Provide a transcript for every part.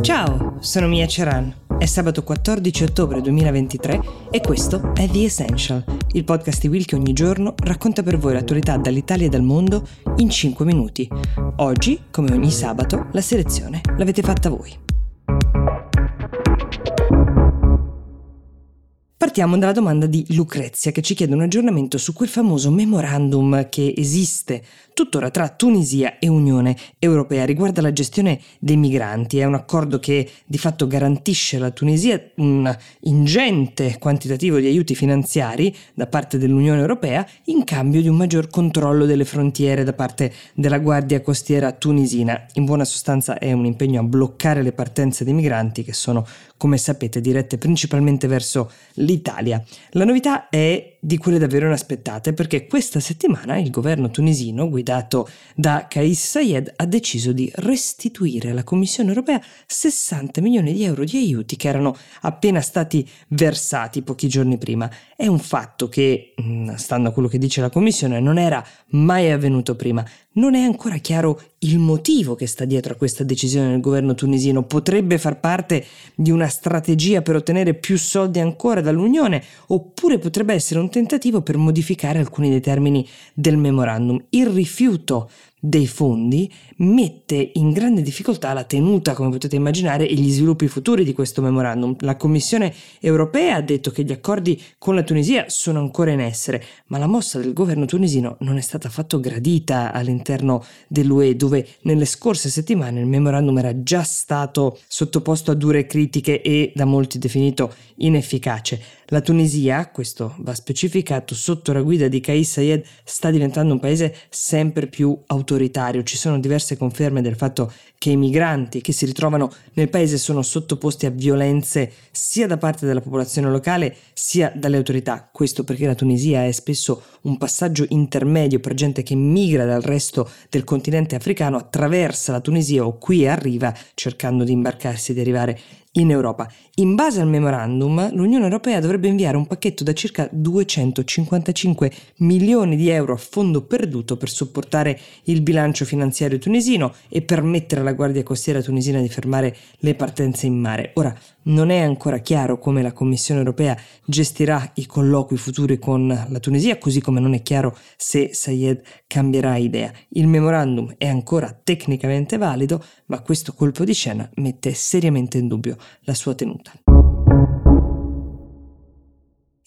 Ciao, sono Mia Ceran. È sabato 14 ottobre 2023 e questo è The Essential, il podcast di Will che ogni giorno racconta per voi l'attualità dall'Italia e dal mondo in 5 minuti. Oggi, come ogni sabato, la selezione l'avete fatta voi. Partiamo dalla domanda di Lucrezia che ci chiede un aggiornamento su quel famoso memorandum che esiste tuttora tra Tunisia e Unione Europea riguarda la gestione dei migranti. È un accordo che di fatto garantisce alla Tunisia un ingente quantitativo di aiuti finanziari da parte dell'Unione Europea in cambio di un maggior controllo delle frontiere da parte della Guardia Costiera tunisina. In buona sostanza è un impegno a bloccare le partenze dei migranti che sono, come sapete, dirette principalmente verso l'Italia. La novità è di quelle davvero inaspettate perché questa settimana il governo tunisino guidato da Kais Sayed ha deciso di restituire alla Commissione europea 60 milioni di euro di aiuti che erano appena stati versati pochi giorni prima. È un fatto che, mm, stando a quello che dice la Commissione, non era mai avvenuto prima. Non è ancora chiaro il motivo che sta dietro a questa decisione del governo tunisino. Potrebbe far parte di una strategia per ottenere più soldi ancora dall'Unione oppure potrebbe essere un tentativo per modificare alcuni dei termini del memorandum. Il rifiuto dei fondi mette in grande difficoltà la tenuta, come potete immaginare, e gli sviluppi futuri di questo memorandum. La Commissione europea ha detto che gli accordi con la Tunisia sono ancora in essere, ma la mossa del governo tunisino non è stata affatto gradita all'interno dell'UE, dove nelle scorse settimane il memorandum era già stato sottoposto a dure critiche e da molti definito inefficace. La Tunisia, questo va specificato, sotto la guida di Kais Sayed sta diventando un paese sempre più autoritario. Ci sono diverse conferme del fatto che i migranti che si ritrovano nel paese sono sottoposti a violenze sia da parte della popolazione locale sia dalle autorità. Questo perché la Tunisia è spesso un passaggio intermedio per gente che migra dal resto del continente africano, attraversa la Tunisia o qui arriva cercando di imbarcarsi e di arrivare in Europa. In base al memorandum, l'Unione Europea dovrebbe inviare un pacchetto da circa 255 milioni di euro a fondo perduto per supportare il bilancio finanziario tunisino e permettere alla Guardia Costiera tunisina di fermare le partenze in mare. Ora, non è ancora chiaro come la Commissione Europea gestirà i colloqui futuri con la Tunisia, così come non è chiaro se Sayed cambierà idea. Il memorandum è ancora tecnicamente valido, ma questo colpo di scena mette seriamente in dubbio la sua tenuta.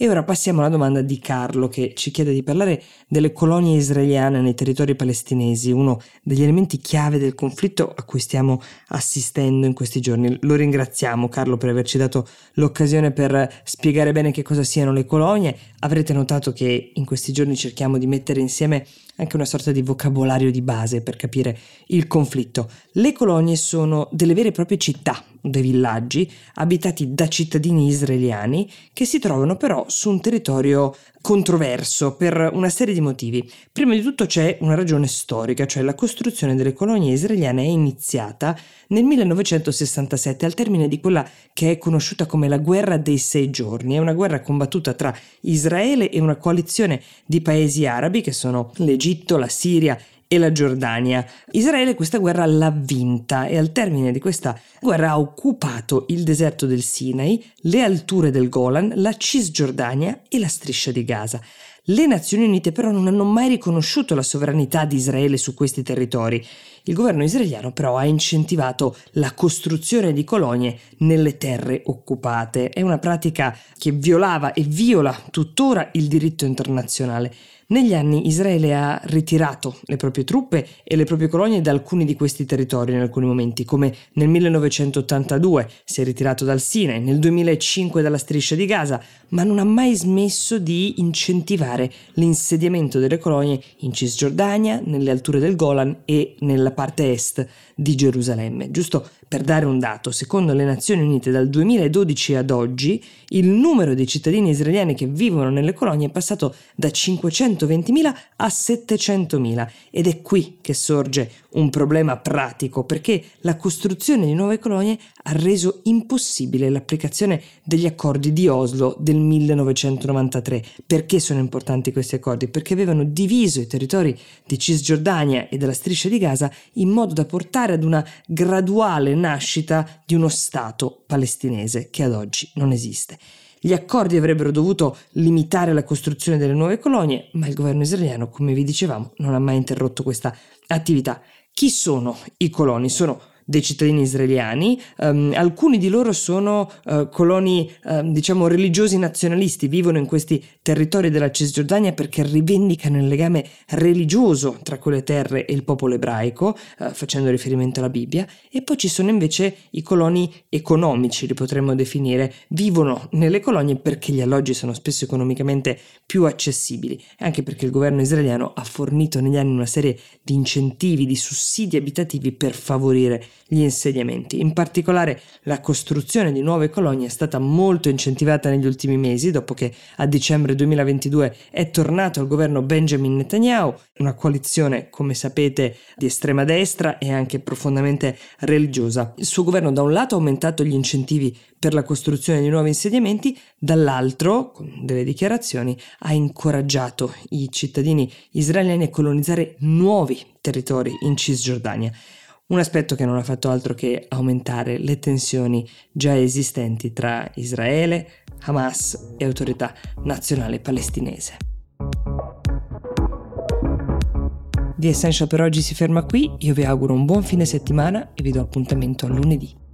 E ora passiamo alla domanda di Carlo che ci chiede di parlare delle colonie israeliane nei territori palestinesi, uno degli elementi chiave del conflitto a cui stiamo assistendo in questi giorni. Lo ringraziamo Carlo per averci dato l'occasione per spiegare bene che cosa siano le colonie. Avrete notato che in questi giorni cerchiamo di mettere insieme anche una sorta di vocabolario di base per capire il conflitto. Le colonie sono delle vere e proprie città, dei villaggi, abitati da cittadini israeliani che si trovano però su un territorio controverso per una serie di motivi. Prima di tutto c'è una ragione storica, cioè la costruzione delle colonie israeliane è iniziata nel 1967 al termine di quella che è conosciuta come la guerra dei sei giorni. È una guerra combattuta tra Israele e una coalizione di paesi arabi che sono l'Egitto, la Siria e la Giordania. Israele questa guerra l'ha vinta e al termine di questa guerra ha occupato il deserto del Sinai, le alture del Golan, la Cisgiordania e la striscia di Gaza. Le Nazioni Unite però non hanno mai riconosciuto la sovranità di Israele su questi territori. Il governo israeliano però ha incentivato la costruzione di colonie nelle terre occupate. È una pratica che violava e viola tuttora il diritto internazionale. Negli anni Israele ha ritirato le proprie truppe e le proprie colonie da alcuni di questi territori in alcuni momenti, come nel 1982 si è ritirato dal Sinai, nel 2005 dalla striscia di Gaza, ma non ha mai smesso di incentivare l'insediamento delle colonie in Cisgiordania, nelle alture del Golan e nella parte est di Gerusalemme. Giusto per dare un dato, secondo le Nazioni Unite dal 2012 ad oggi il numero di cittadini israeliani che vivono nelle colonie è passato da 500 220.000 a 700.000 ed è qui che sorge un problema pratico perché la costruzione di nuove colonie ha reso impossibile l'applicazione degli accordi di Oslo del 1993. Perché sono importanti questi accordi? Perché avevano diviso i territori di Cisgiordania e della striscia di Gaza in modo da portare ad una graduale nascita di uno Stato palestinese che ad oggi non esiste. Gli accordi avrebbero dovuto limitare la costruzione delle nuove colonie, ma il governo israeliano, come vi dicevamo, non ha mai interrotto questa attività. Chi sono i coloni? Sono dei cittadini israeliani, um, alcuni di loro sono uh, coloni, uh, diciamo, religiosi nazionalisti, vivono in questi territori della Cisgiordania perché rivendicano il legame religioso tra quelle terre e il popolo ebraico, uh, facendo riferimento alla Bibbia, e poi ci sono invece i coloni economici, li potremmo definire, vivono nelle colonie perché gli alloggi sono spesso economicamente più accessibili, anche perché il governo israeliano ha fornito negli anni una serie di incentivi, di sussidi abitativi per favorire gli insediamenti. In particolare la costruzione di nuove colonie è stata molto incentivata negli ultimi mesi, dopo che a dicembre 2022 è tornato al governo Benjamin Netanyahu, una coalizione, come sapete, di estrema destra e anche profondamente religiosa. Il suo governo da un lato ha aumentato gli incentivi per la costruzione di nuovi insediamenti, dall'altro, con delle dichiarazioni, ha incoraggiato i cittadini israeliani a colonizzare nuovi territori in Cisgiordania un aspetto che non ha fatto altro che aumentare le tensioni già esistenti tra Israele, Hamas e autorità nazionale palestinese. The Essential per oggi si ferma qui, io vi auguro un buon fine settimana e vi do appuntamento a lunedì.